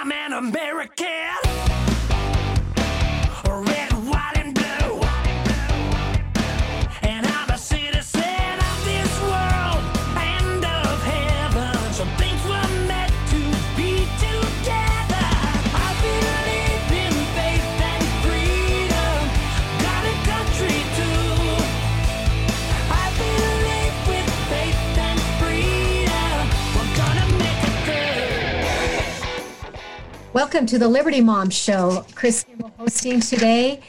I'm an American. Welcome to the Liberty Moms Show. Chris Kimball hosting today.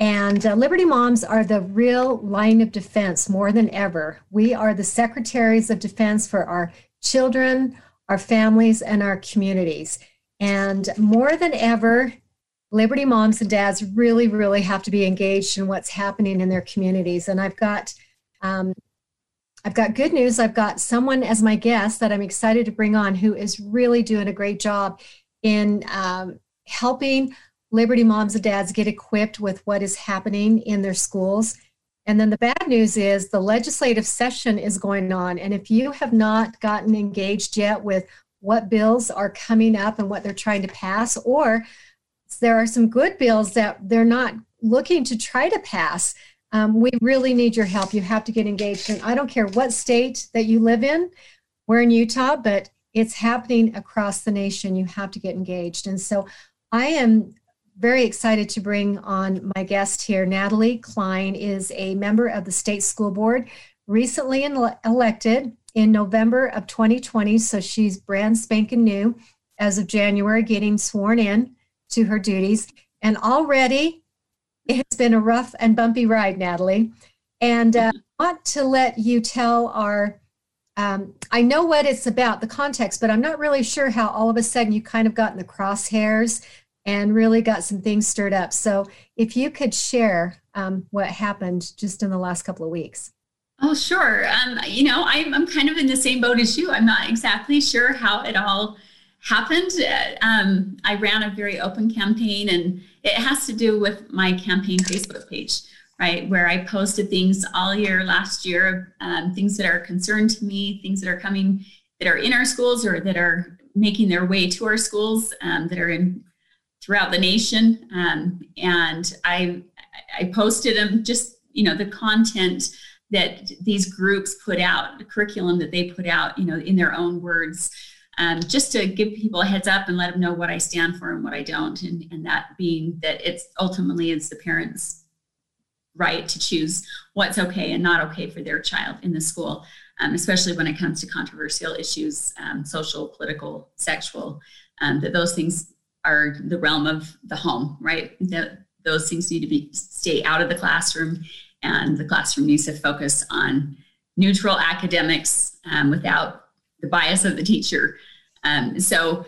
And uh, Liberty Moms are the real line of defense more than ever. We are the secretaries of defense for our children, our families, and our communities. And more than ever, Liberty moms and dads really, really have to be engaged in what's happening in their communities. And I've got um, I've got good news. I've got someone as my guest that I'm excited to bring on who is really doing a great job in um, helping Liberty moms and dads get equipped with what is happening in their schools. And then the bad news is the legislative session is going on. And if you have not gotten engaged yet with what bills are coming up and what they're trying to pass, or there are some good bills that they're not looking to try to pass, um, we really need your help. You have to get engaged. And I don't care what state that you live in, we're in Utah, but it's happening across the nation. You have to get engaged. And so I am very excited to bring on my guest here. Natalie Cline is a member of the state school board, recently ele- elected in November of 2020. So she's brand spanking new as of January, getting sworn in to her duties. And already it's been a rough and bumpy ride, Natalie. And uh, I want to let you tell our um, I know what it's about, the context, but I'm not really sure how all of a sudden you kind of got in the crosshairs and really got some things stirred up. So if you could share um, what happened just in the last couple of weeks. Oh, sure. Um, you know, I'm, I'm kind of in the same boat as you. I'm not exactly sure how it all happened. Uh, Um, I ran a very open campaign, and it has to do with my campaign Facebook page, right? Where I posted things all year last year, um, things that are concerned to me, things that are coming that are in our schools or that are making their way to our schools, um, that are in throughout the nation. Um, and I, I posted them just, you know, the content that these groups put out, the curriculum that they put out, you know, in their own words, um, just to give people a heads up and let them know what I stand for and what I don't. And, and that being that it's ultimately it's the parents' right to choose what's okay and not okay for their child in the school, um, especially when it comes to controversial issues, um, social, political, sexual, um, that those things are the realm of the home, right? That those things need to be stay out of the classroom, and the classroom needs to focus on neutral academics um, without the bias of the teacher. Um, so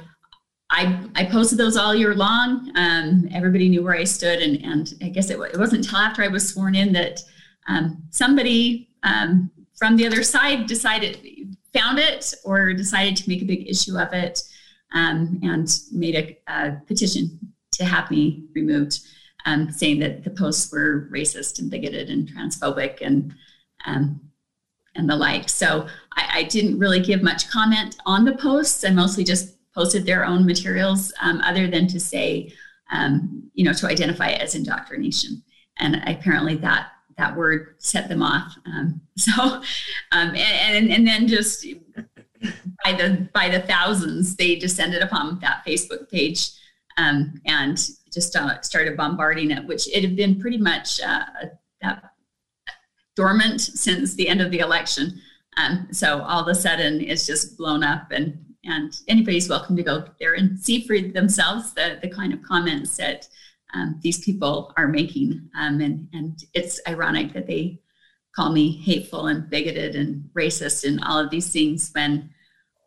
I, I posted those all year long. Um, everybody knew where I stood, and, and I guess it, it wasn't until after I was sworn in that um, somebody um, from the other side decided found it or decided to make a big issue of it um, and made a, a, petition to have me removed, um, saying that the posts were racist and bigoted and transphobic and um, and the like. So I, I, didn't really give much comment on the posts. I mostly just posted their own materials, um, other than to say, um, you know, to identify it as indoctrination. And apparently that that word set them off. Um, so, um, and, and and then just by the by the thousands, they descended upon that Facebook page um, and just uh, started bombarding it, which it had been pretty much uh, that dormant since the end of the election. Um, so all of a sudden, it's just blown up, and and anybody's welcome to go there and see for themselves the the kind of comments that um, these people are making. Um, and and it's ironic that they call me hateful and bigoted and racist and all of these things when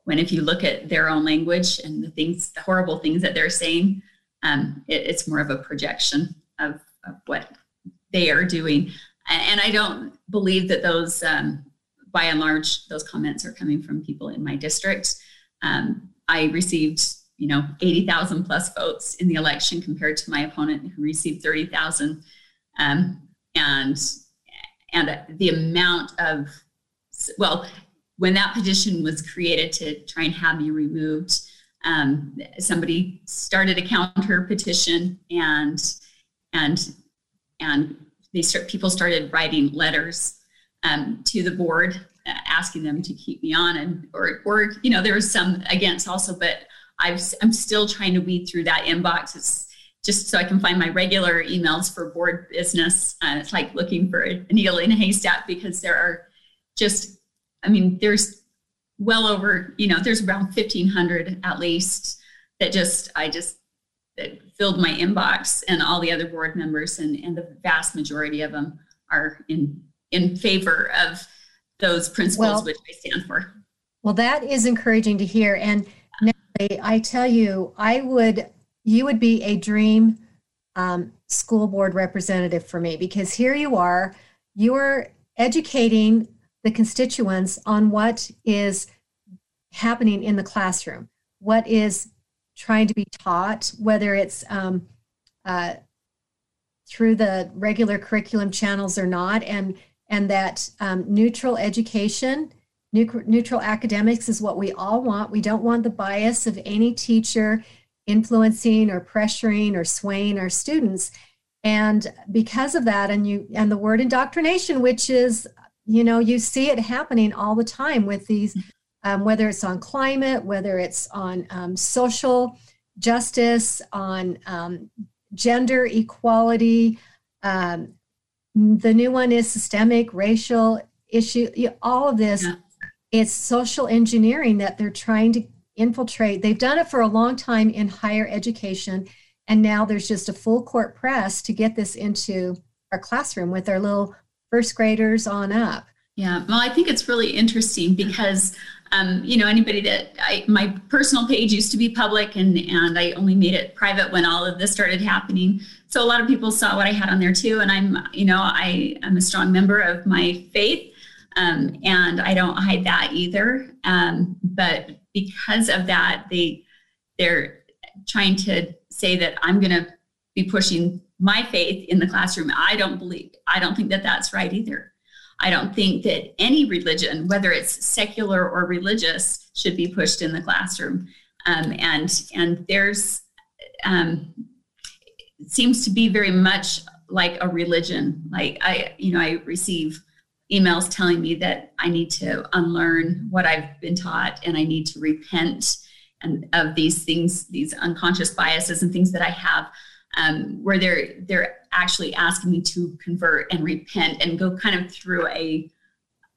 when if you look at their own language and the things the horrible things that they're saying um, it, it's more of a projection of, of what they are doing and, and i don't believe that those um, by and large those comments are coming from people in my district um, i received you know 80000 plus votes in the election compared to my opponent who received 30000 um, and and the amount of well when that petition was created to try and have me removed um, somebody started a counter petition and and and they start people started writing letters um, to the board asking them to keep me on and or or you know there was some against also but I've, i'm still trying to weed through that inbox. It's just so i can find my regular emails for board business. Uh, it's like looking for a needle in a haystack because there are just i mean there's well over, you know, there's around 1500 at least that just, I just that filled my inbox and all the other board members and, and the vast majority of them are in, in favor of those principles well, which I stand for. Well, that is encouraging to hear. And Natalie, I tell you, I would, you would be a dream um, school board representative for me because here you are, you're educating the constituents on what is happening in the classroom, what is trying to be taught, whether it's um, uh, through the regular curriculum channels or not, and and that um, neutral education, neutral academics is what we all want. We don't want the bias of any teacher influencing or pressuring or swaying our students. And because of that, and you and the word indoctrination, which is you know you see it happening all the time with these um, whether it's on climate whether it's on um, social justice on um, gender equality um, the new one is systemic racial issue all of this yeah. it's social engineering that they're trying to infiltrate they've done it for a long time in higher education and now there's just a full court press to get this into our classroom with our little first graders on up. Yeah, well, I think it's really interesting because, um, you know, anybody that I, my personal page used to be public and, and I only made it private when all of this started happening. So a lot of people saw what I had on there too. And I'm, you know, I am a strong member of my faith um, and I don't hide that either. Um, but because of that, they, they're trying to say that I'm going to be pushing my faith in the classroom. I don't believe, I don't think that that's right either. I don't think that any religion, whether it's secular or religious, should be pushed in the classroom. Um, and and there's um, seems to be very much like a religion. Like I, you know, I receive emails telling me that I need to unlearn what I've been taught and I need to repent and of these things, these unconscious biases and things that I have um, where they're they're actually asking me to convert and repent and go kind of through a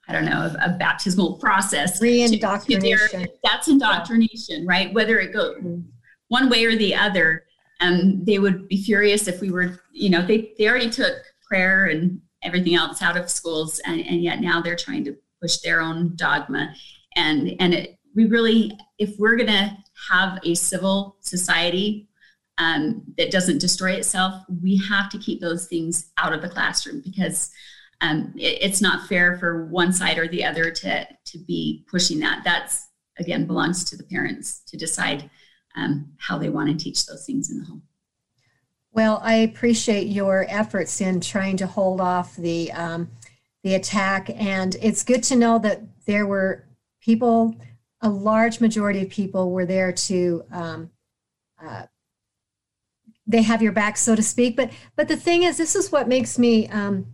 I don't know a, a baptismal process. Re-indoctrination. that's indoctrination, yeah. right? Whether it goes mm-hmm. one way or the other, um, they would be furious if we were, you know, they they already took prayer and everything else out of schools, and, and yet now they're trying to push their own dogma, and and it, we really, if we're gonna have a civil society um, that doesn't destroy itself, we have to keep those things out of the classroom because um, it, it's not fair for one side or the other to to be pushing that. That's again belongs to the parents to decide um, how they want to teach those things in the home. Well, I appreciate your efforts in trying to hold off the um, the attack, and it's good to know that there were people, a large majority of people were there to um, uh, they have your back, so to speak. But but the thing is, this is what makes me um,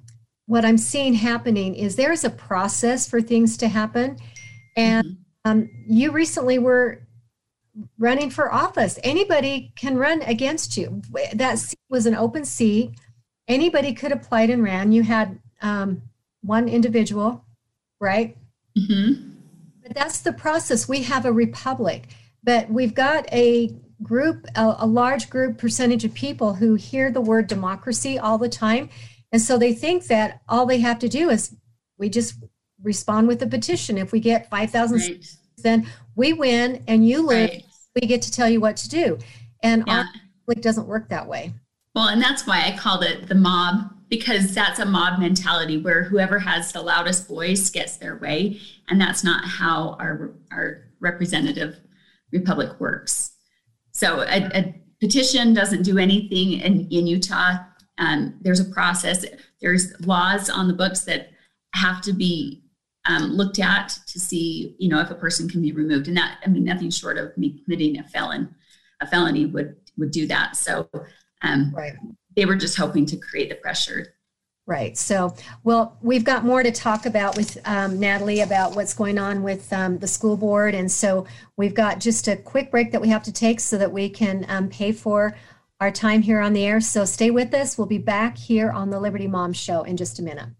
what I'm seeing happening is there's a process for things to happen, and mm-hmm. um, you recently were running for office. Anybody can run against you. That seat was an open seat. Anybody could apply and ran. You had um, one individual, right? Mm-hmm. But that's the process. We have a republic, but we've got a group, a, a large group percentage of people who hear the word democracy all the time. And so they think that all they have to do is we just respond with a petition. If we get 5,000, right. then we win and you live. Right. We get to tell you what to do. And yeah. our public doesn't work that way. Well, and that's why I called it the mob because that's a mob mentality where whoever has the loudest voice gets their way. And that's not how our, our representative republic works. So a, a petition doesn't do anything in, in Utah. Um, there's a process. There's laws on the books that have to be um, looked at to see, you know, if a person can be removed. And that, I mean, nothing short of me committing a felon, a felony would would do that. So um, Right. they were just hoping to create the pressure. Right. So, well, we've got more to talk about with um, Natalie about what's going on with um, the school board. And so we've got just a quick break that we have to take so that we can um, pay for our time here on the air. So stay with us. We'll be back here on the Liberty Mom Show in just a minute.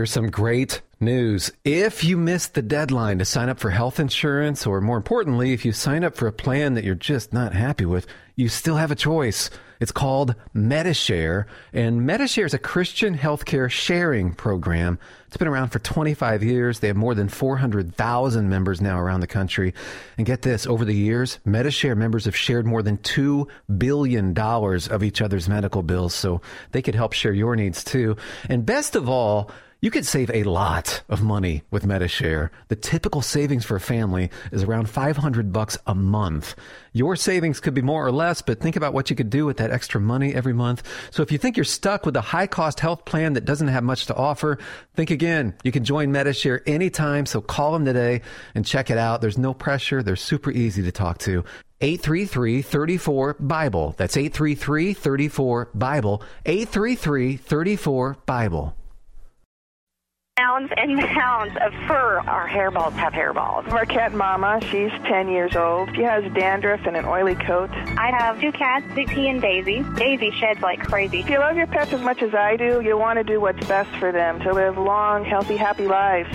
Here's some great news. If you missed the deadline to sign up for health insurance, or more importantly, if you sign up for a plan that you're just not happy with, you still have a choice. It's called MediShare, and MediShare is a Christian healthcare sharing program. It's been around for 25 years. They have more than 400,000 members now around the country. And get this, over the years, MediShare members have shared more than $2 billion of each other's medical bills, so they could help share your needs too. And best of all, you could save a lot of money with MediShare. The typical savings for a family is around 500 bucks a month. Your savings could be more or less, but think about what you could do with that extra money every month. So if you think you're stuck with a high cost health plan that doesn't have much to offer, think again. You can join MediShare anytime, so call them today and check it out. There's no pressure. They're super easy to talk to. 833 34 Bible. That's 833 34 Mounds and mounds of fur. Our hairballs have hairballs. Our cat Mama, she's 10 years old. She has dandruff and an oily coat. I have two cats, Dixie and Daisy. Daisy sheds like crazy. If you love your pets as much as I do, you want to do what's best for them to live long, healthy, happy lives.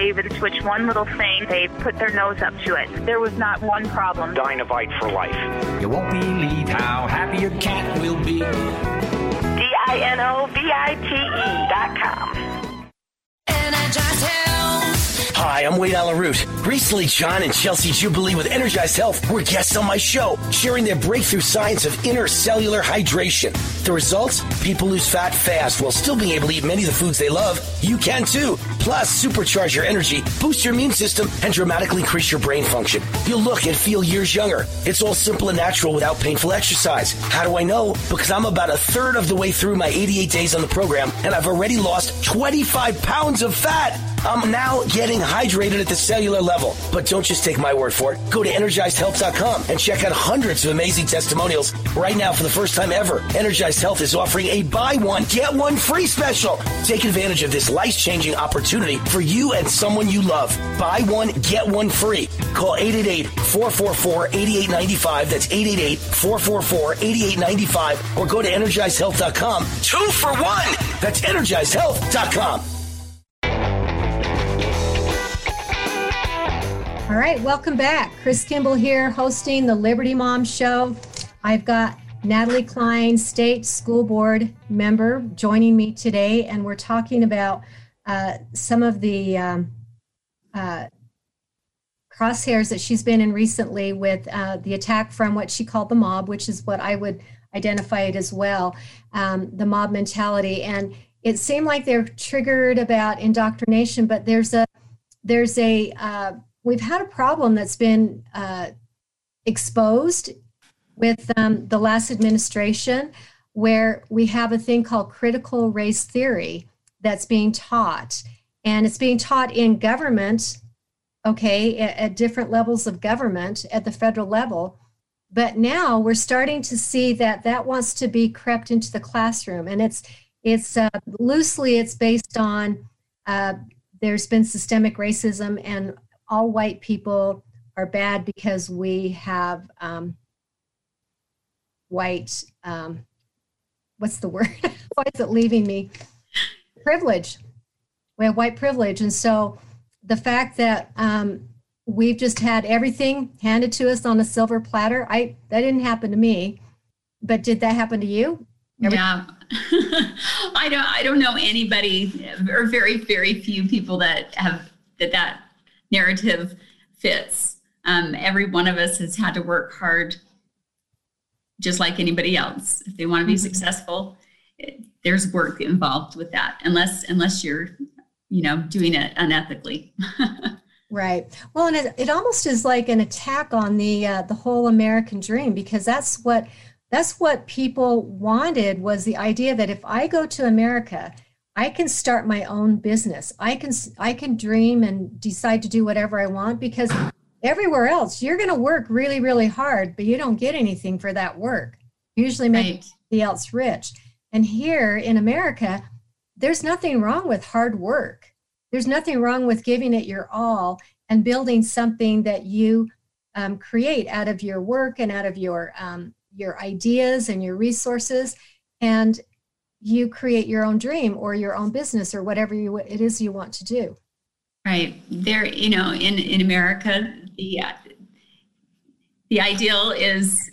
even switch one little thing, they put their nose up to it. There was not one problem. Dinovite for life. You won't believe how happy your cat will be. D-I-N-O-V-I-T-E dot com. Hi, I'm Wade Alaroot. Recently, John and Chelsea Jubilee with Energized Health were guests on my show, sharing their breakthrough science of intercellular hydration. The results? People lose fat fast while still being able to eat many of the foods they love. You can too. Plus, supercharge your energy, boost your immune system, and dramatically increase your brain function. You'll look and feel years younger. It's all simple and natural without painful exercise. How do I know? Because I'm about a third of the way through my 88 days on the program, and I've already lost 25 pounds of fat. I'm now getting hydrated at the cellular level. But don't just take my word for it. Go to energizedhealth.com and check out hundreds of amazing testimonials. Right now, for the first time ever, Energized Health is offering a buy one, get one free special. Take advantage of this life changing opportunity for you and someone you love. Buy one, get one free. Call 888 444 8895. That's 888 444 8895. Or go to energizedhealth.com. Two for one. That's energizedhealth.com. All right, welcome back. Chris Kimball here, hosting the Liberty Mom Show. I've got Natalie Cline, State School Board member, joining me today, and we're talking about uh, some of the um, uh, crosshairs that she's been in recently with uh, the attack from what she called the mob, which is what I would identify it as well, um, the mob mentality. And it seemed like they're triggered about indoctrination, but there's a there's a uh, we've had a problem that's been uh, exposed with um, the last administration where we have a thing called critical race theory that's being taught. And it's being taught in government okay at, at different levels of government at the federal level. But now we're starting to see that that wants to be crept into the classroom. And it's it's uh, loosely it's based on uh, there's been systemic racism and all white people are bad because we have um, white um, what's the word? Why is it leaving me? Privilege. We have white privilege. And so the fact that um, we've just had everything handed to us on a silver platter i that didn't happen to me. But did that happen to you? Yeah. I don't i don't know anybody or very very few people that have that that narrative fits. Um, every one of us has had to work hard just like anybody else. If they want to be mm-hmm. successful there's work involved with that unless unless you're you know doing it unethically. Right. Well and it, it almost is like an attack on the uh, the whole american dream because that's what that's what people wanted was the idea that if i go to america i can start my own business. I can i can dream and decide to do whatever i want because everywhere else you're going to work really really hard but you don't get anything for that work. Usually make right. somebody else rich. And here in america there's nothing wrong with hard work. There's nothing wrong with giving it your all and building something that you um, create out of your work and out of your um, your ideas and your resources. And you create your own dream or your own business or whatever you it is you want to do. Right. There you know in in america the uh, the ideal is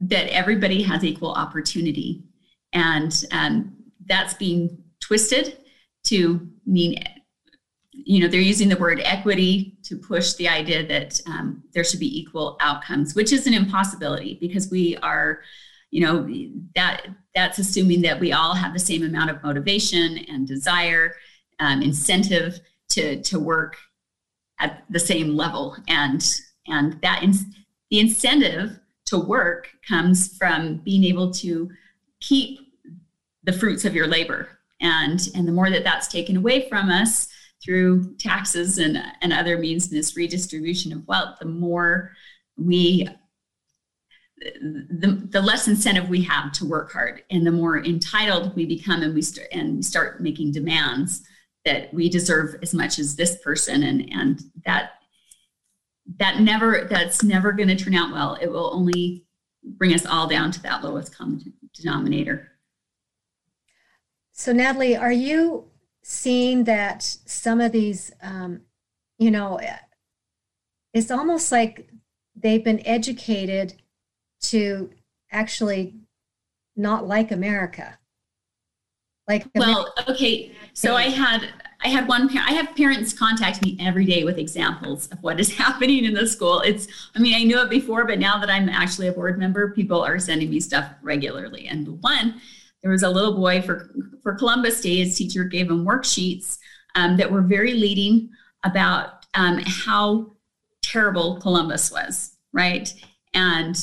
that everybody has equal opportunity, and um, that's being twisted to mean you know they're using the word equity to push the idea that um, there should be equal outcomes which is an impossibility because we are you know that that's assuming that we all have the same amount of motivation and desire um, incentive to to work at the same level. And and that in, the incentive to work comes from being able to keep the fruits of your labor. And and the more that that's taken away from us through taxes and and other means in this redistribution of wealth the more we the, the less incentive we have to work hard and the more entitled we become and we start and we start making demands that we deserve as much as this person and and that that never that's never going to turn out well. It will only bring us all down to that lowest common denominator. So natalie are you seeing that some of these um, you know it's almost like they've been educated to actually not like america. Like well okay so i had i had one i have parents contact me every day with examples of what is happening in the school. It's i mean i knew it before but now that i'm actually a board member people are sending me stuff regularly. And one there was a little boy for for columbus day his teacher gave him worksheets um, that were very leading about um, how terrible columbus was right? And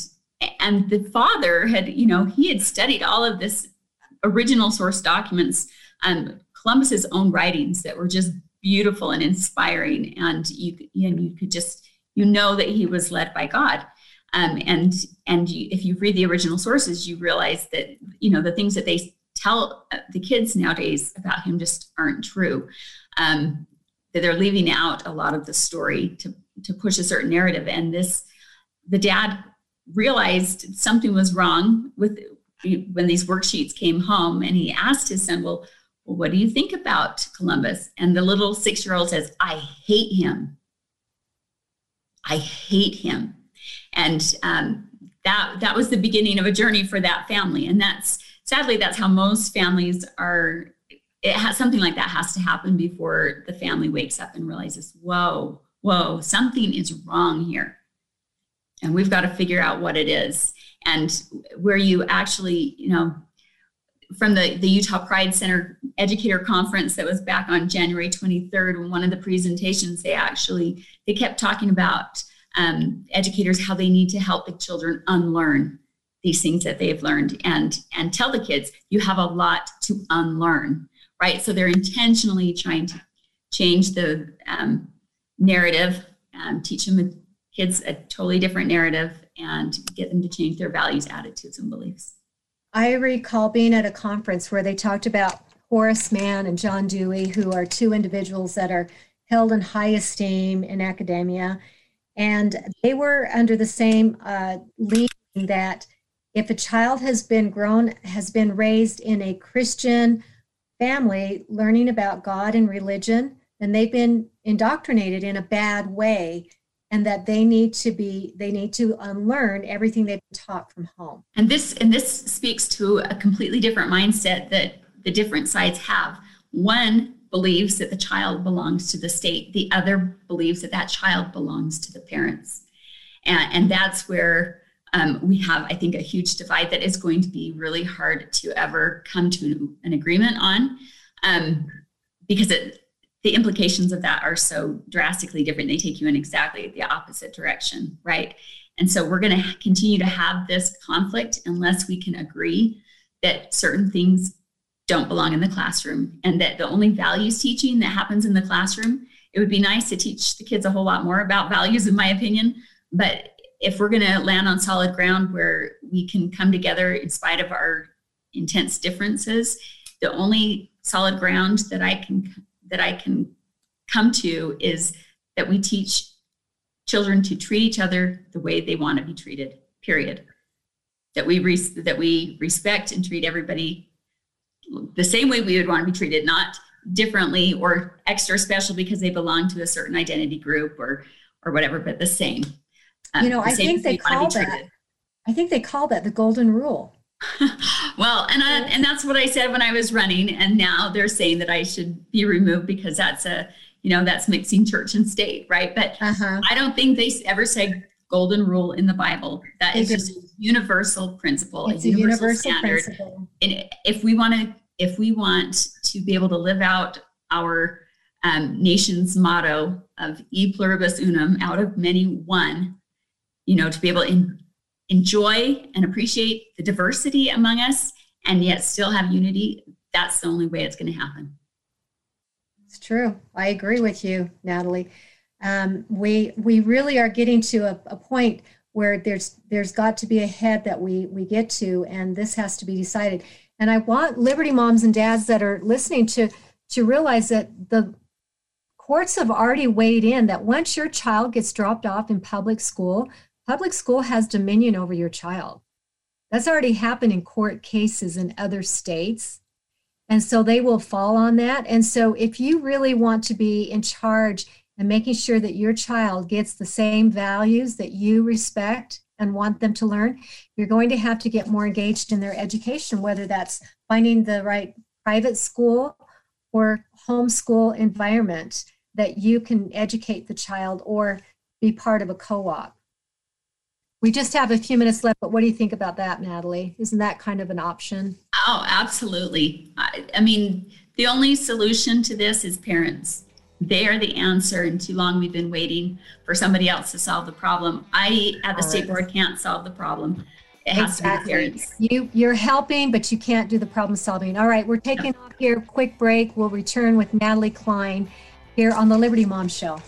and the father had you know he had studied all of this original source documents, um, Columbus's own writings that were just beautiful and inspiring, and you and you could just you know that he was led by God. Um, and and you, if you read the original sources, you realize that you know the things that they tell uh, the kids nowadays about him just aren't true. Um, that they're leaving out a lot of the story to to push a certain narrative. And this, the dad realized something was wrong with when these worksheets came home and he asked his son, well, what do you think about Columbus? And the little six year old says, I hate him. I hate him. And um, that, that was the beginning of a journey for that family. And that's sadly, that's how most families are. It has something like that has to happen before the family wakes up and realizes, whoa, whoa, something is wrong here. And we've got to figure out what it is and where you actually, you know, from the, the Utah Pride Center educator conference that was back on January 23rd, one of the presentations, they actually, they kept talking about um, educators, how they need to help the children unlearn these things that they've learned and, and tell the kids, you have a lot to unlearn, right? So they're intentionally trying to change the um, narrative, um, teach them kids a totally different narrative and get them to change their values, attitudes, and beliefs. I recall being at a conference where they talked about Horace Mann and John Dewey, who are two individuals that are held in high esteem in academia. And they were under the same uh, lean that if a child has been grown, has been raised in a Christian family, learning about God and religion, then they've been indoctrinated in a bad way and that they need to be they need to unlearn everything they've been taught from home. And this and this speaks to a completely different mindset that the different sides have. One believes that the child belongs to the state. The other believes that that child belongs to the parents. And, and that's where um, we have i think a huge divide that is going to be really hard to ever come to an agreement on um, because it the implications of that are so drastically different. They take you in exactly the opposite direction, right? And so we're going to continue to have this conflict unless we can agree that certain things don't belong in the classroom and that the only values teaching that happens in the classroom, it would be nice to teach the kids a whole lot more about values, in my opinion. But if we're going to land on solid ground where we can come together in spite of our intense differences, the only solid ground that I can that I can come to is that we teach children to treat each other the way they want to be treated. Period. That we res- that we respect and treat everybody the same way we would want to be treated, not differently or extra special because they belong to a certain identity group or or whatever, but the same. Um, you know, I think they call that. I think they call that the golden rule. well, and I, and that's what I said when I was running, and now they're saying that I should be removed because that's a you know that's mixing church and state, right? But uh-huh. I don't think they ever say golden rule in the Bible. That is just a universal principle, it's a universal, universal standard. Principle. And if we want to, if we want to be able to live out our um, nation's motto of "E pluribus unum," out of many one, you know, to be able to enjoy and appreciate the diversity among us and yet still have unity, that's the only way it's going to happen. It's true. I agree with you, Natalie. Um, we we really are getting to a, a point where there's there's got to be a head that we we get to, and this has to be decided. And I want Liberty moms and dads that are listening to to realize that the courts have already weighed in that once your child gets dropped off in public school, Public school has dominion over your child. That's already happened in court cases in other states. And so they will fall on that. And so if you really want to be in charge and making sure that your child gets the same values that you respect and want them to learn, you're going to have to get more engaged in their education, whether that's finding the right private school or homeschool environment that you can educate the child or be part of a co op. We just have a few minutes left, but what do you think about that, Natalie? Isn't that kind of an option? Oh, absolutely. I, I mean, the only solution to this is parents. They are the answer, and too long we've been waiting for somebody else to solve the problem. I, at the state board, can't solve the problem. It has exactly. to be parents. You, you're helping, but you can't do the problem solving. All right, we're taking off here. Quick break. We'll return with Natalie Cline here on the Liberty Mom Show.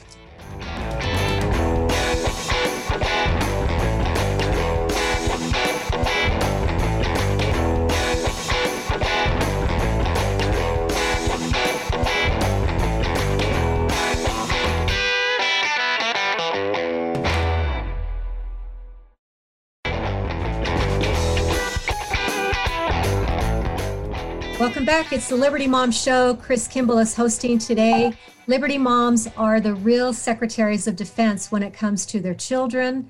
Welcome back. It's the Liberty Mom Show. Chris Kimball is hosting today. Liberty Moms are the real secretaries of defense when it comes to their children,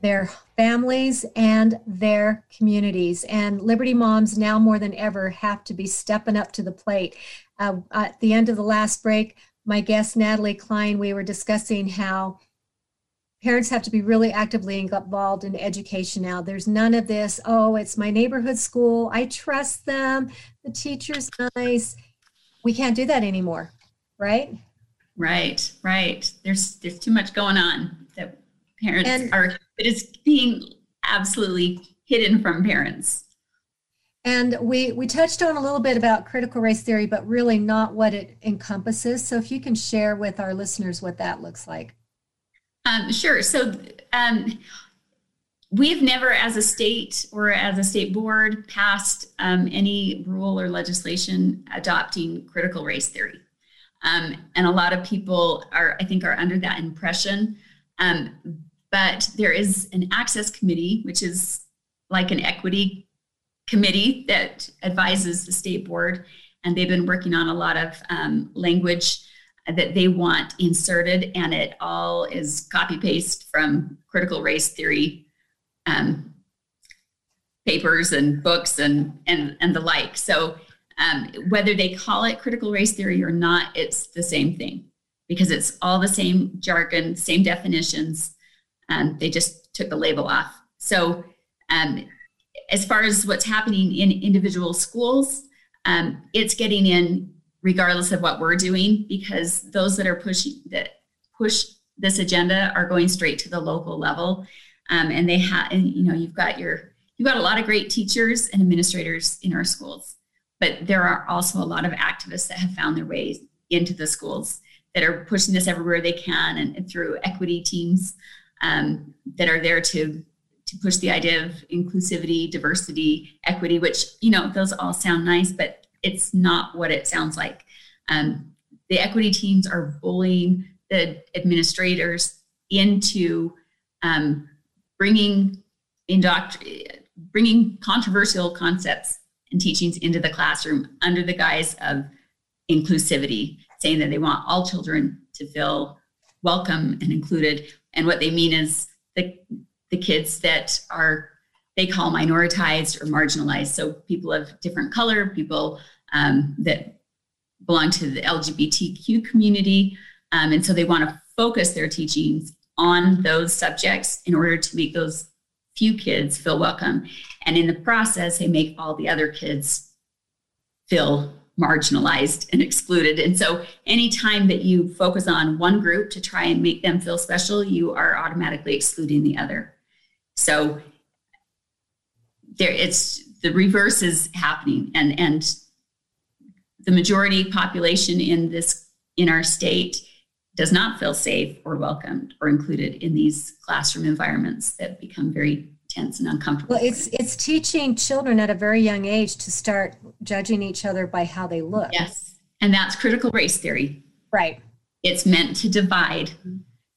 their families, and their communities. And Liberty Moms now more than ever have to be stepping up to the plate. Uh, at the end of the last break, my guest, Natalie Cline, we were discussing how parents have to be really actively involved in education now. There's none of this, oh, it's my neighborhood school. I trust them. The teacher's nice. We can't do that anymore, right? Right, right. There's there's too much going on that parents and, are it is being absolutely hidden from parents. And we we touched on a little bit about critical race theory, but really not what it encompasses. So if you can share with our listeners what that looks like. Um, sure. So, um, we've never, as a state or as a state board, passed um, any rule or legislation adopting critical race theory. Um, and a lot of people are, I think, are under that impression. Um, but there is an access committee, which is like an equity committee that advises the state board, and they've been working on a lot of um, language that they want inserted, and it all is copy paste from critical race theory um, papers and books and and and the like. So um, whether they call it critical race theory or not, it's the same thing because it's all the same jargon, same definitions. Um, they just took the label off. So um, as far as what's happening in individual schools, um, it's getting in regardless of what we're doing because those that are pushing that push this agenda are going straight to the local level. Um, and they have and you know you've got your you've got a lot of great teachers and administrators in our schools but there are also a lot of activists that have found their ways into the schools that are pushing this everywhere they can and, and through equity teams um, that are there to to push the idea of inclusivity diversity equity which you know those all sound nice but it's not what it sounds like um, the equity teams are bullying the administrators into um, bringing indoctr- bringing controversial concepts and teachings into the classroom under the guise of inclusivity, saying that they want all children to feel welcome and included. And what they mean is the the kids that are they call minoritized or marginalized. So people of different color, people um, that belong to the LGBTQ community, um, and so they want to focus their teachings on those subjects in order to make those few kids feel welcome. And in the process, they make all the other kids feel marginalized and excluded. And so anytime that you focus on one group to try and make them feel special, you are automatically excluding the other. So there it's the reverse is happening and and the majority population in this in our state does not feel safe or welcomed or included in these classroom environments that become very tense and uncomfortable. Well, it's it's teaching children at a very young age to start judging each other by how they look. Yes. And that's critical race theory. Right. It's meant to divide,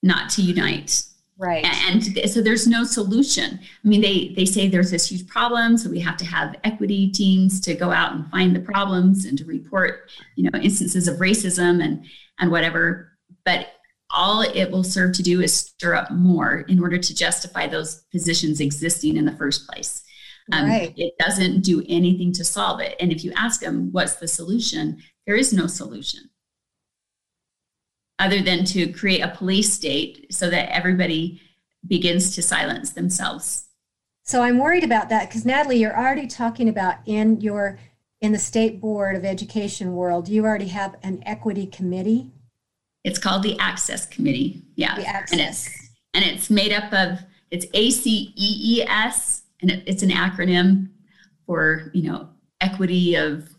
not to unite. Right. And so there's no solution. I mean, they they say there's this huge problem, so we have to have equity teams to go out and find the problems and to report, you know, instances of racism and and whatever. But all it will serve to do is stir up more in order to justify those positions existing in the first place. Um, Right. It doesn't do anything to solve it. And if you ask them, what's the solution? There is no solution other than to create a police state so that everybody begins to silence themselves. So I'm worried about that because Natalie, you're already talking about in your in the state board of education world, you already have an equity committee. It's called the Access Committee. Yeah. The And it's and it's made up of it's A C E E S and it, it's an acronym for, you know, equity of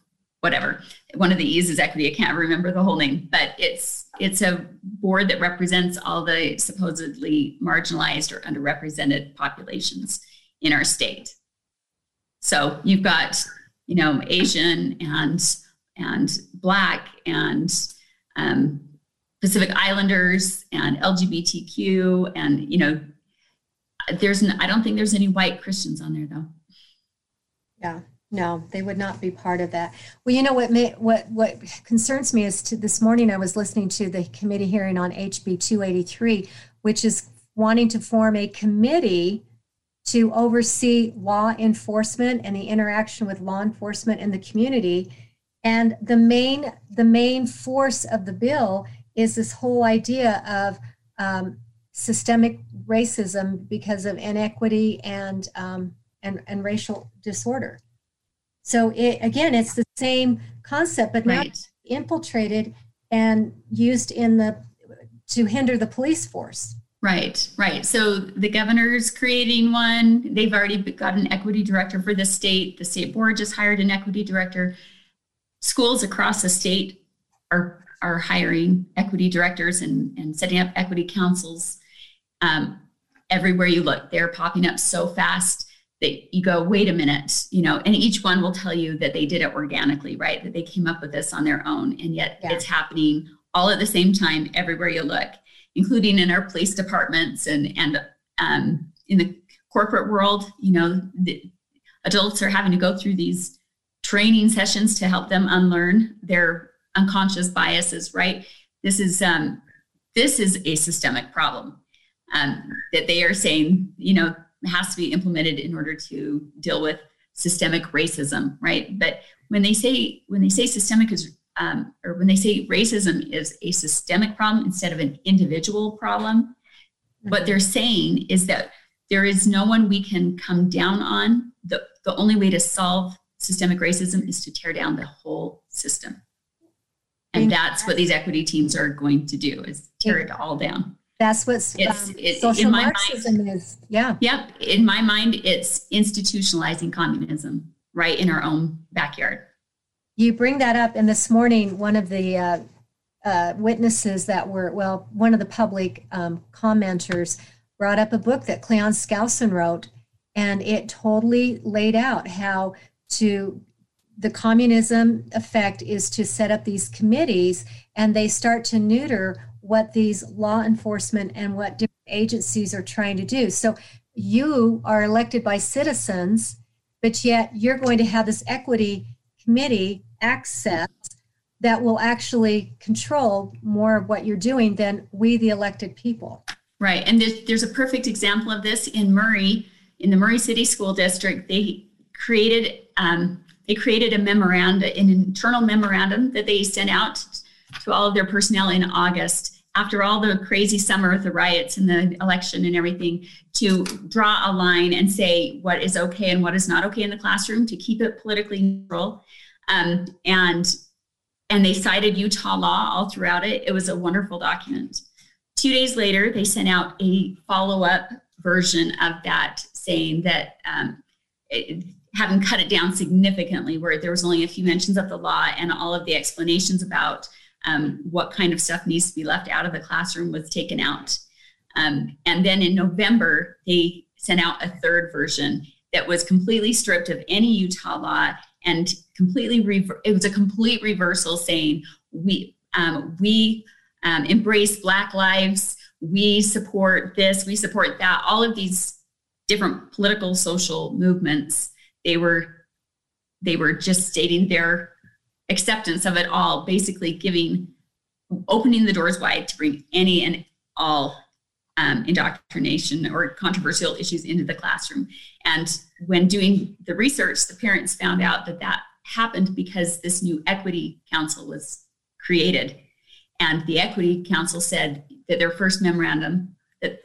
whatever. One of the E's is equity. I can't remember the whole name, but it's it's a board that represents all the supposedly marginalized or underrepresented populations in our state. So you've got, you know, Asian and and Black and um, Pacific Islanders and LGBTQ and you know, there's I don't think there's any white Christians on there though. Yeah, no, they would not be part of that. Well, you know what may, what what concerns me is to this morning I was listening to the committee hearing on HB 283, which is wanting to form a committee to oversee law enforcement and the interaction with law enforcement in the community. And the main the main force of the bill is this whole idea of um, systemic racism because of inequity and um, and, and racial disorder. So it, again, it's the same concept, but now Right. infiltrated and used in the to hinder the police force. Right, right. So the governor's creating one. They've already got an equity director for the state. The state board just hired an equity director. Schools across the state are are hiring equity directors and, and setting up equity councils. Um, everywhere you look. They're popping up so fast that you go, wait a minute, you know, and each one will tell you that they did it organically, right? That they came up with this on their own. And yet Yeah. it's happening all at the same time everywhere you look, including in our police departments and and um, in the corporate world. You know, the adults are having to go through these training sessions to help them unlearn their unconscious biases. Right? This is um, this is a systemic problem um, that they are saying. You know, has to be implemented in order to deal with systemic racism. Right? But when they say when they say systemic is um, or when they say racism is a systemic problem instead of an individual problem, what they're saying is that there is no one we can come down on. The, the only way to solve systemic racism is to tear down the whole system. And that's what these equity teams are going to do is tear it all down. That's what um, it- social my mind- Marxism is. Yeah. Yep. In my mind, it's institutionalizing communism right in our own backyard. You bring that up, and this morning, one of the uh, uh, witnesses that were, well, one of the public um, commenters brought up a book that Cleon Skousen wrote, and it totally laid out how to the communism effect is to set up these committees and they start to neuter what these law enforcement and what different agencies are trying to do. So you are elected by citizens, but yet you're going to have this equity committee access that will actually control more of what you're doing than we, the elected people. Right. And there's, a perfect example of this in Murray, in the Murray City School District. They created um, they created a memorandum, an internal memorandum that they sent out to all of their personnel in August after all the crazy summer with the riots and the election and everything to draw a line and say what is okay and what is not okay in the classroom to keep it politically neutral. Um, and and they cited Utah law all throughout it. It was a wonderful document. Two days later, they sent out a follow up version of that saying that um, it, having cut it down significantly, where there was only a few mentions of the law and all of the explanations about um, what kind of stuff needs to be left out of the classroom was taken out. Um, and then in November, they sent out a third version that was completely stripped of any Utah law and completely rever- it was a complete reversal saying we um, we um, embrace Black lives, we support this, we support that, all of these different political social movements. They were they were just stating their acceptance of it all, basically giving opening the doors wide to bring any and all um, indoctrination or controversial issues into the classroom. And when doing the research, the parents found out that that happened because this new equity council was created. And the equity council said that their first memorandum, that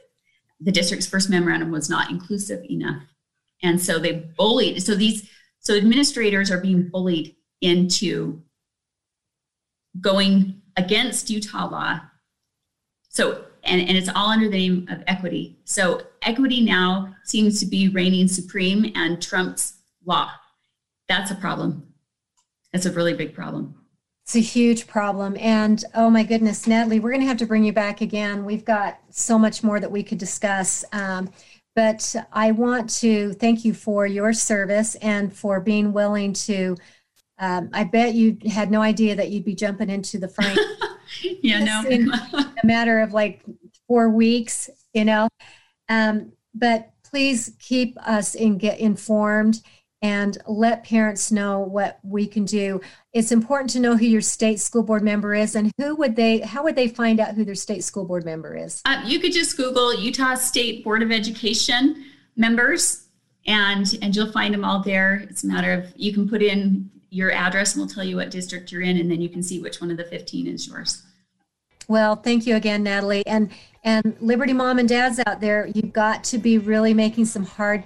the district's first memorandum was not inclusive enough. And so they bullied, so these, so administrators are being bullied into going against Utah law. So, and, and it's all under the name of equity. So, equity now seems to be reigning supreme and trumps law. That's a problem. That's a really big problem. It's a huge problem. And oh my goodness, Natalie, we're going to have to bring you back again. We've got so much more that we could discuss. Um, but I want to thank you for your service and for being willing to. Um, I bet you had no idea that you'd be jumping into the frame Yeah, no. in a matter of like four weeks, you know. Um, but please keep us in, get informed and let parents know what we can do. It's important to know who your state school board member is and who would they, how would they find out who their state school board member is? Uh, you could just Google Utah State Board of Education members, and and you'll find them all there. It's a matter of you can put in your address, and we'll tell you what district you're in, and then you can see which one of the 15 is yours. Well, thank you again, Natalie. And and Liberty Mom and Dads out there, you've got to be really making some hard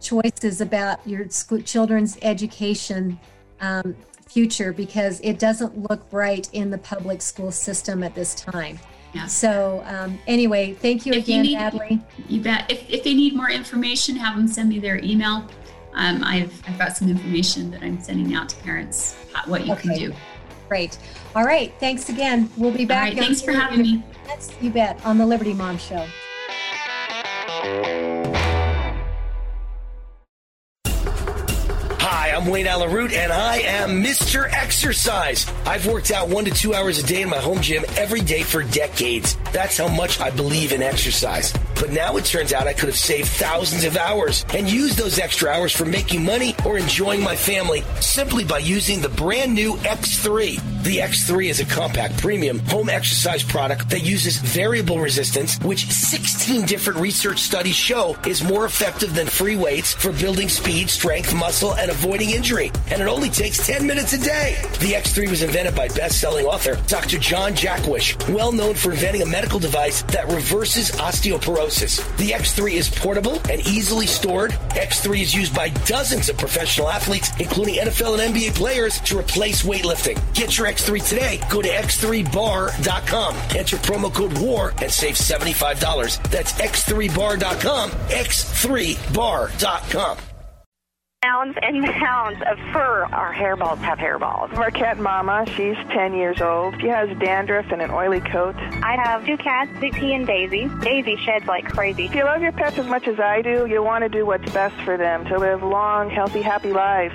choices about your school, children's education um, future because it doesn't look bright in the public school system at this time. Yeah. So um, anyway, thank you If you again, need- Natalie. You bet. If, if they need more information, have them send me their email. Um, I've I've got some information that I'm sending out to parents uh, what you can do. Great. All right. Thanks again. We'll be back. right. on Thanks for having me. Next, you bet, on the Liberty Mom Show. I'm Wayne Allyn Root, and I am Mr. Exercise. I've worked out one to two hours a day in my home gym every day for decades. That's how much I believe in exercise. But now it turns out I could have saved thousands of hours and used those extra hours for making money or enjoying my family simply by using the brand new X3. The X3 is a compact premium home exercise product that uses variable resistance, which 16 different research studies show is more effective than free weights for building speed, strength, muscle, and avoiding injury. And it only takes 10 minutes a day. The X3 was invented by best-selling author Dr. John Jaquish, well known for inventing a medical device that reverses osteoporosis. The X3 is portable and easily stored. X3 is used by dozens of professional athletes, including NFL and NBA players, to replace weightlifting. Get your X3 today. Go to x3bar.com. Enter promo code WAR and save $75. That's x3bar.com. x3bar.com. Mounds and mounds of fur. Our hairballs have hairballs. Our cat Mama, she's 10 years old. She has dandruff and an oily coat. I have two cats, Vicky and Daisy. Daisy sheds like crazy. If you love your pets as much as I do, you'll want to do what's best for them to live long, healthy, happy lives.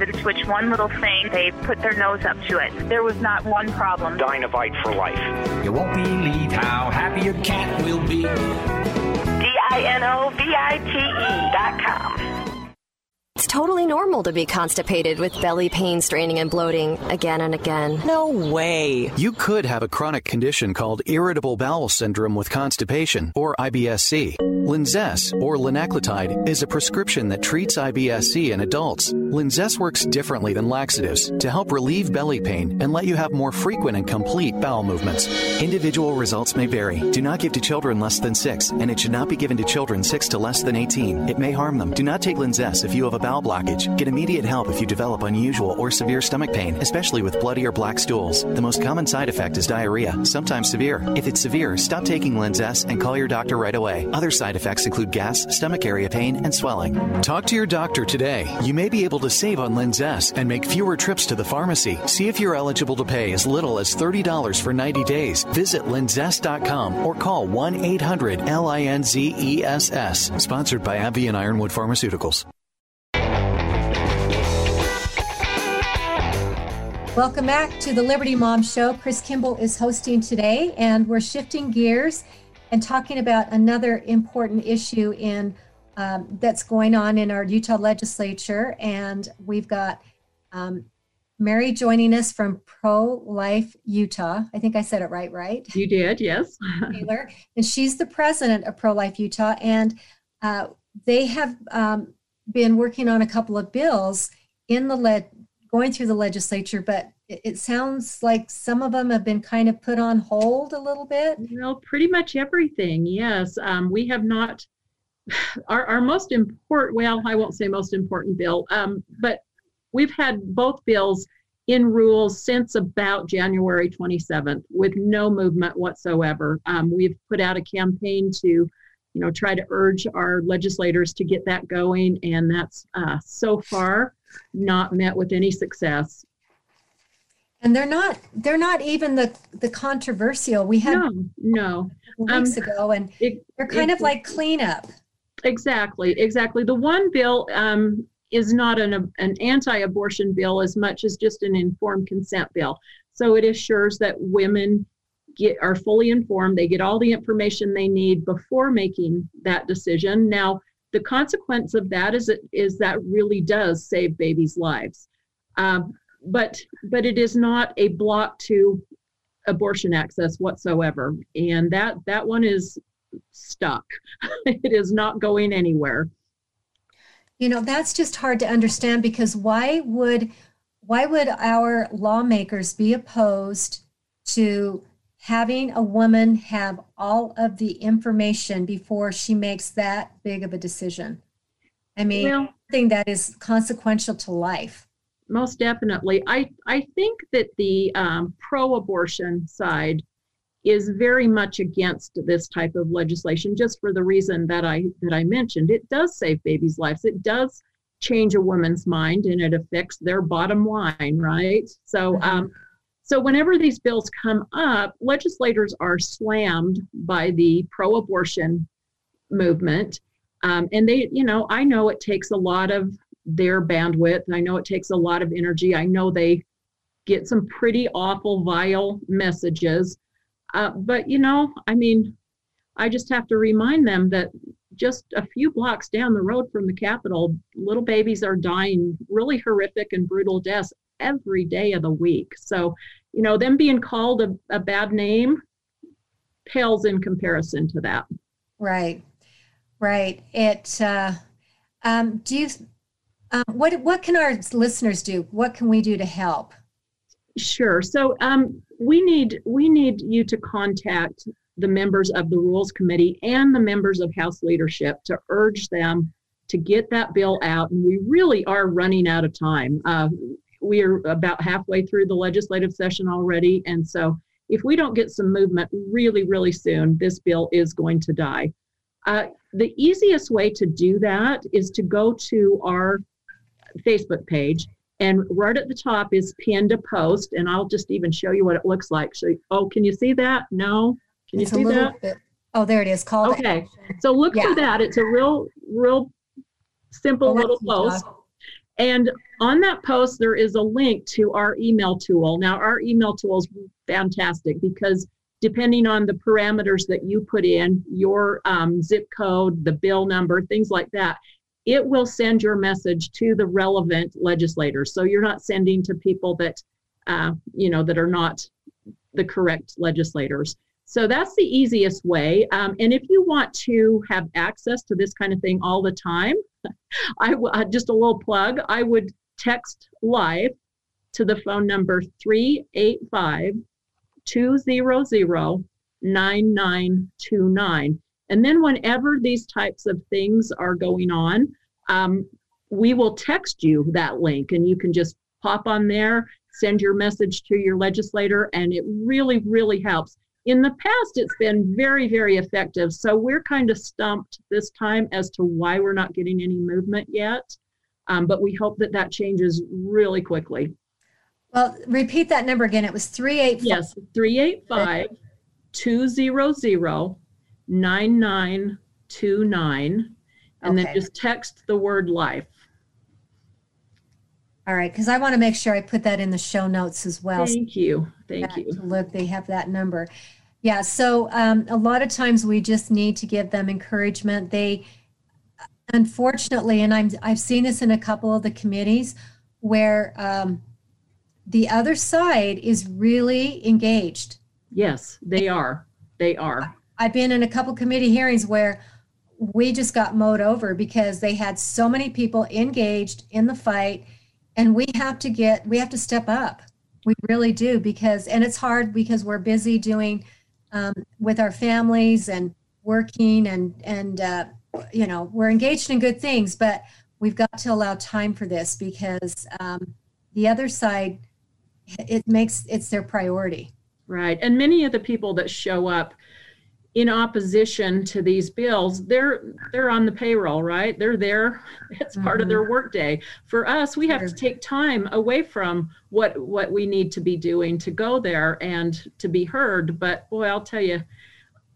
even switch one little thing, they put their nose up to it. There was not one problem. Dinovite for life. You won't believe how happy your cat will be. D-I-N-O-V-I-T-E dot com. It's totally normal to be constipated with belly pain, straining, and bloating again and again. No way. You could have a chronic condition called irritable bowel syndrome with constipation, or IBSC. Linzess, or linaclotide, is a prescription that treats IBSC in adults. Linzess works differently than laxatives to help relieve belly pain and let you have more frequent and complete bowel movements. Individual results may vary. Do not give to children less than 6, and it should not be given to children 6 to less than 18. It may harm them. Do not take Linzess if you have a bowel blockage. Get immediate help if you develop unusual or severe stomach pain, especially with bloody or black stools. The most common side effect is diarrhea, sometimes severe. If it's severe, stop taking Linzess and call your doctor right away. Other side effects include gas, stomach area pain, and swelling. Talk to your doctor today. You may be able to save on Linzess and make fewer trips to the pharmacy. See if you're eligible to pay as little as $30 for 90 days. Visit linzess.com or call 1 800 L I N Z E S S. Sponsored by AbbVie and Ironwood Pharmaceuticals. Welcome back to the Liberty Mom Show. Chris Kimball is hosting today, and we're shifting gears and talking about another important issue in um, that's going on in our Utah legislature. And we've got um, Mary joining us from Pro Life Utah. I think I said it right, right? You did, yes. Taylor, and she's the president of Pro Life Utah, and uh, they have um, been working on a couple of bills in the led going through the legislature, but it, it sounds like some of them have been kind of put on hold a little bit. Well, pretty much everything, yes. Um, we have not, our, our most important, well, I won't say most important bill, um, but we've had both bills in rules since about January 27th with no movement whatsoever. Um, we've put out a campaign to, you know, try to urge our legislators to get that going, and that's uh, so far not met with any success. And they're not they're not even the the controversial. We had no, no. weeks um, ago, and it, they're kind it, of like cleanup. Exactly, exactly. The one bill um, is not an an anti-abortion bill as much as just an informed consent bill. So it assures that women get are fully informed. They get all the information they need before making that decision. Now, the consequence of that is it is that really does save babies' lives. Um, but but it is not a block to abortion access whatsoever, and that that one is stuck. it is not going anywhere. You know that's just hard to understand because why would why would our lawmakers be opposed to having a woman have all of the information before she makes that big of a decision. I mean, Well- something that is consequential to life. most definitely. I I think that the um, pro-abortion side is very much against this type of legislation, just for the reason that I that I mentioned. It does save babies' lives. It does change a woman's mind, and it affects their bottom line, right? So. Um, so whenever these bills come up, legislators are slammed by the pro-abortion movement, um, and they, you know, I know it takes a lot of their bandwidth. I know it takes a lot of energy. I know they get some pretty awful, vile messages. Uh, but, you know, I mean, I just have to remind them that just a few blocks down the road from the Capitol, little babies are dying really horrific and brutal deaths every day of the week. So, you know, them being called a, a bad name pales in comparison to that. Right, right. It. Uh, um, do you? Um, what What can our listeners do? What can we do to help? Sure. So um, we need we need you to contact the members of the Rules Committee and the members of House leadership to urge them to get that bill out. And we really are running out of time. Uh, we are about halfway through the legislative session already, and so if we don't get some movement really, really soon, this bill is going to die. Uh, the easiest way to do that is to go to our Facebook page and right at the top is pinned a post and i'll just even show you what it looks like so oh can you see that no can you It's see that bit. Oh, there it is. Called. okay so look Yeah. for that it's a real real simple Oh, little post. And on that post there is a link to our email tool now our email tool is fantastic because depending on the parameters that you put in your um, zip code the bill number things like that it will send your message to the relevant legislators. So you're not sending to people that, uh, you know, that are not the correct legislators. So that's the easiest way. Um, and if you want to have access to this kind of thing all the time, I w- uh, just a little plug. I would text live to the phone number 385 200 9929. And then whenever these types of things are going on, um, we will text you that link and you can just pop on there, send your message to your legislator, and it really, really helps. In the past, it's been very, very effective. So we're kind of stumped this time as to why we're not getting any movement yet. Um, but we hope that that changes really quickly. Well, repeat that number again. It was three eight. Yes, 385 200 9929. And then just text the word life. All right, because I want to make sure I put that in the show notes as well. Thank you. Thank you. Look, they have that number. Yeah, so um, a lot of times we just need to give them encouragement. They, unfortunately, and I'm I've seen this in a couple of the committees where um, the other side is really engaged. Yes, they are. They are. I've been in a couple committee hearings where we just got mowed over because they had so many people engaged in the fight and we have to get we have to step up we really do because and it's hard because we're busy doing um, with our families and working and and uh, you know we're engaged in good things but we've got to allow time for this because um, the other side it makes it's their priority Right. And many of the people that show up in opposition to these bills, they're they're on the payroll, right? They're there. It's part of their mm-hmm. workday. For us, we have to take time away from what what we need to be doing to go there and to be heard. But boy, I'll tell you,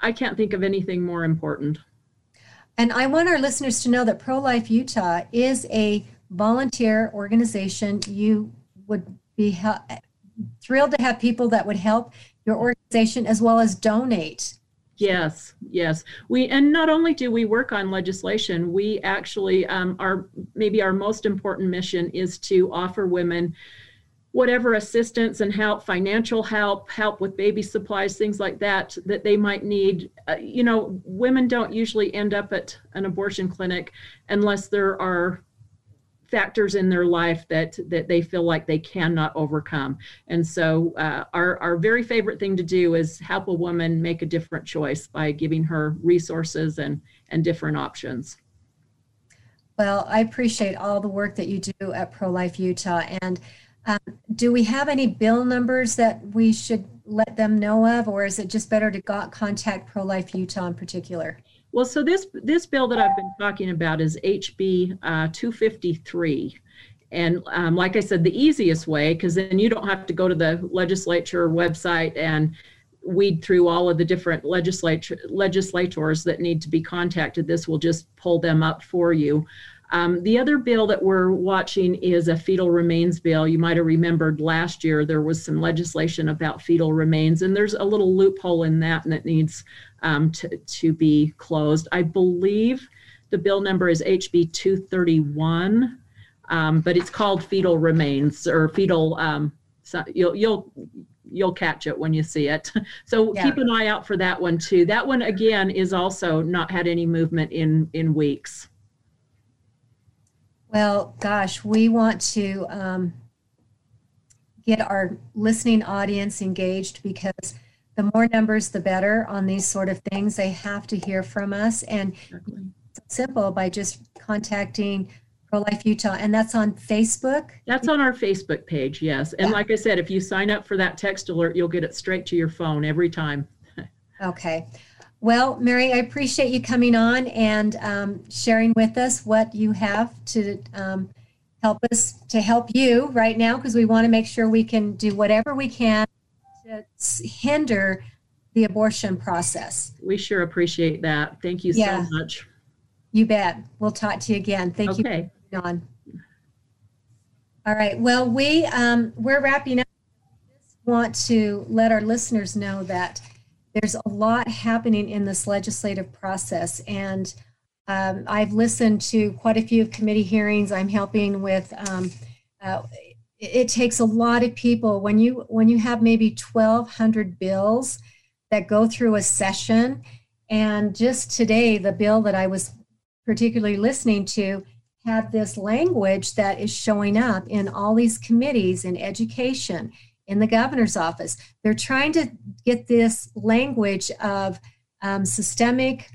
I can't think of anything more important. And I want our listeners to know that Pro Life Utah is a volunteer organization. You would be hel- thrilled to have people that would help your organization as well as donate. Yes, yes. We and not only do we work on legislation, we actually um, our maybe our most important mission is to offer women whatever assistance and help, financial help, help with baby supplies, things like that that they might need. Uh, you know, women don't usually end up at an abortion clinic unless there are factors in their life that that they feel like they cannot overcome. And so, uh, our our very favorite thing to do is help a woman make a different choice by giving her resources and and different options. Well, I appreciate all the work that you do at Pro Life Utah. And um, do we have any bill numbers that we should let them know of, or is it just better to contact Pro Life Utah in particular? Well, so this this bill that I've been talking about is HB uh, 253. And um, like I said, the easiest way, because then you don't have to go to the legislature website and weed through all of the different legislature legislators that need to be contacted. This will just pull them up for you. Um, the other bill that we're watching is a fetal remains bill. You might have remembered last year there was some legislation about fetal remains, and there's a little loophole in that, and it needs um, to, to be closed. I believe the bill number is HB 231, um, but it's called fetal remains or fetal. Um, so you'll you'll you'll catch it when you see it. So Yeah. keep an eye out for that one too. That one again is also not had any movement in in weeks. Well, gosh, we want to um, get our listening audience engaged because the more numbers, the better on these sort of things. They have to hear from us. And it's simple by just contacting Pro Life Utah. And that's on Facebook. That's on our Facebook page, yes. And Yeah. like I said, if you sign up for that text alert, you'll get it straight to your phone every time. Okay. Well, Mary, I appreciate you coming on and um, sharing with us what you have to um, help us to help you right now because we want to make sure we can do whatever we can to hinder the abortion process. We sure appreciate that. Thank you Yeah. so much. You bet. We'll talk to you again. Thank you Okay. coming on. All right. Well, we um, we're wrapping up. Just want to let our listeners know that there's a lot happening in this legislative process, and um, I've listened to quite a few committee hearings. I'm helping with. Um, uh, it, it takes a lot of people when you when you have maybe 1,200 bills that go through a session, and just today the bill that I was particularly listening to had this language that is showing up in all these committees in education in the governor's office. They're trying to get this language of um, systemic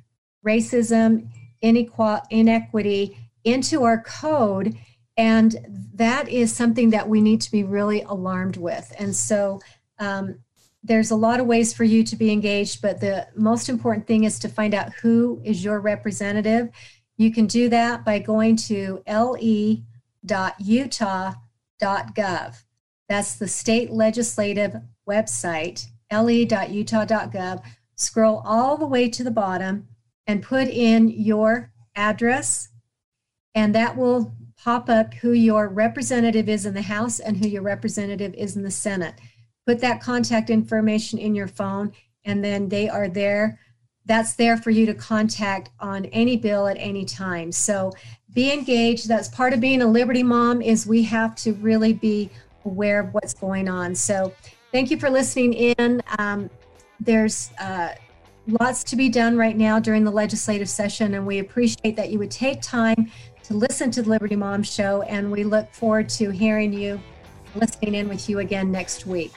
racism inequal- inequity into our code and that is something that we need to be really alarmed with. And so um, there's a lot of ways for you to be engaged but the most important thing is to find out who is your representative. You can do that by going to le.utah.gov. That's the state legislative website, le.utah.gov. Scroll all the way to the bottom and put in your address, and that will pop up who your representative is in the House and who your representative is in the Senate. Put that contact information in your phone, and then they are there that's there for you to contact on any bill at any time. So be engaged. That's part of being a Liberty mom is we have to really be aware of what's going on. So thank you for listening in. Um, there's uh, lots to be done right now during the legislative session, and we appreciate that you would take time to listen to the Liberty Mom Show, and we look forward to hearing you, listening in with you again next week.